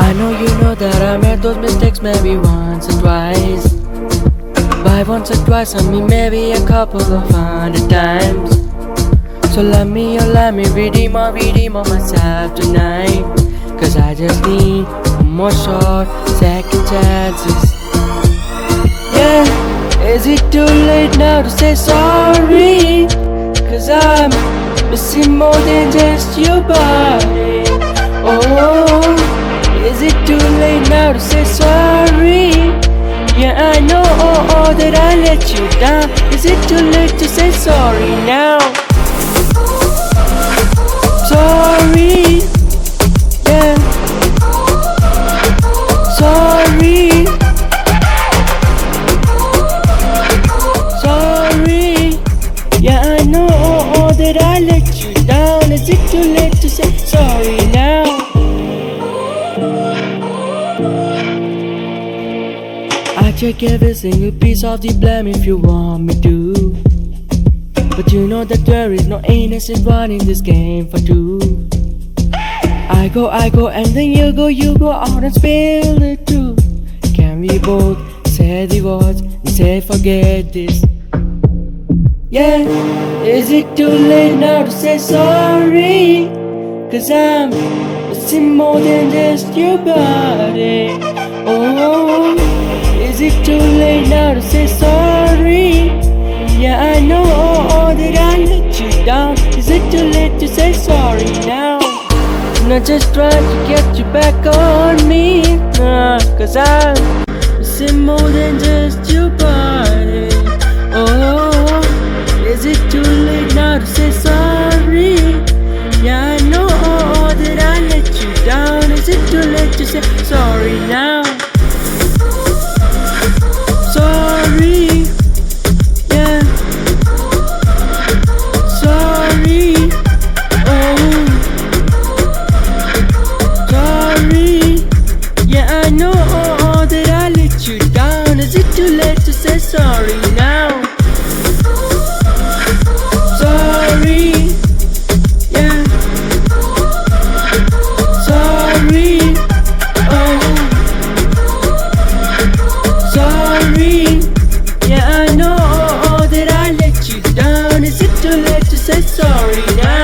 I know you know that I made those mistakes maybe once or twice. By once or twice, I mean maybe a couple of hundred times. So let me, oh let me redeem or redeem on myself tonight. Cause I just need one more shot, second chances. Yeah, is it too late now to say sorry? Cause I'm missing more than just your body. Oh, is it too late now to say sorry? Yeah, I know oh, oh, that I let you down. Is it too late to say sorry now? Sorry, yeah. Sorry, sorry. Yeah, I know oh, oh, that I let you down. Is it too late to say sorry now? Take every single piece of the blame if you want me to. But you know that there is no innocent one in this game for two. I go, I go, and then you go, you go out and spill the truth. Can we both say the words and say forget this? Yeah, is it too late now to say sorry? Cause I'm missing more than just your body too late now to say sorry. Yeah, I know oh, that I let you down. Is it too late to say sorry now? And I just tried to get you back on me. Nah, cause I'm missing more than just your body. Oh, is it too late now to say sorry? Yeah, I know oh, that I let you down. Is it too late to say sorry now? sorry now.